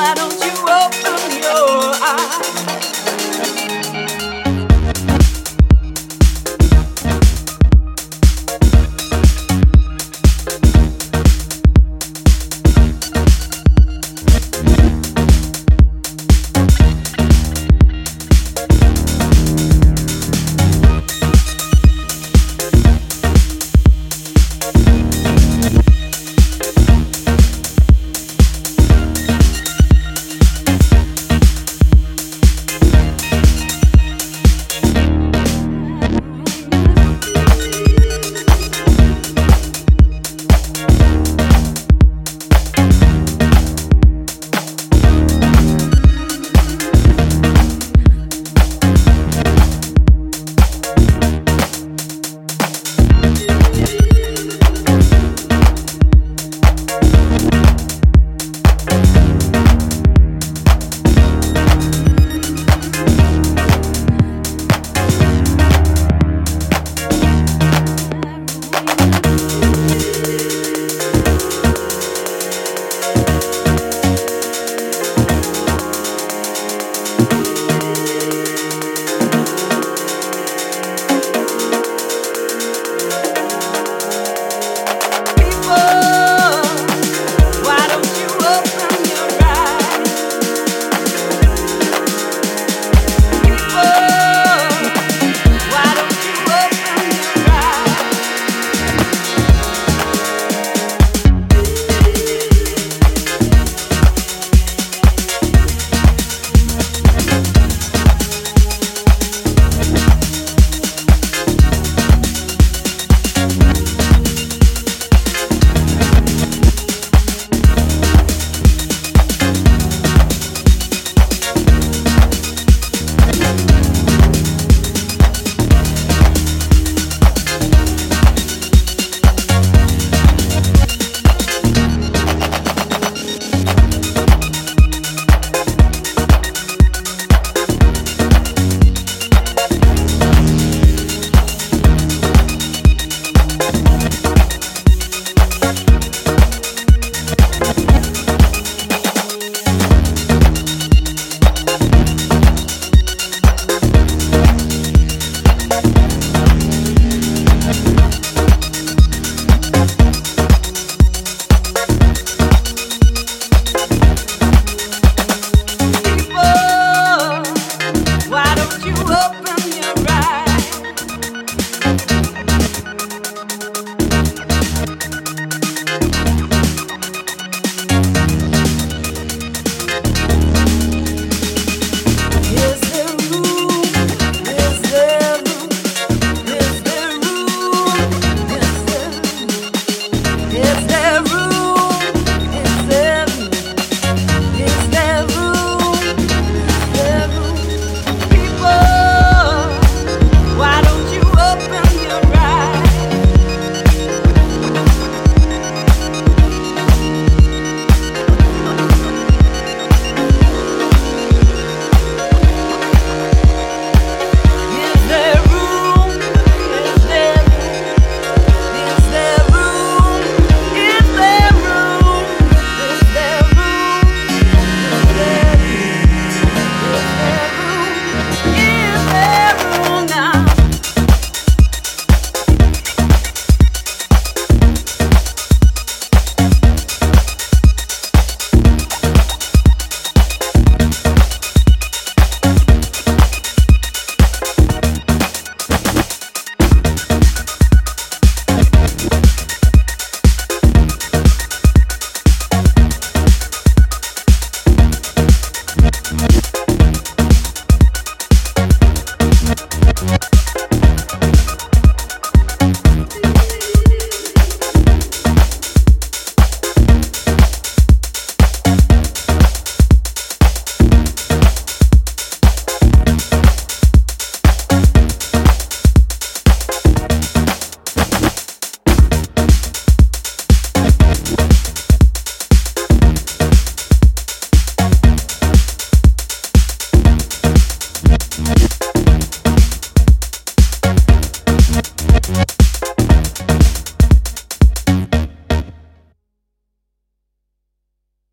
Why don't you open your eyes?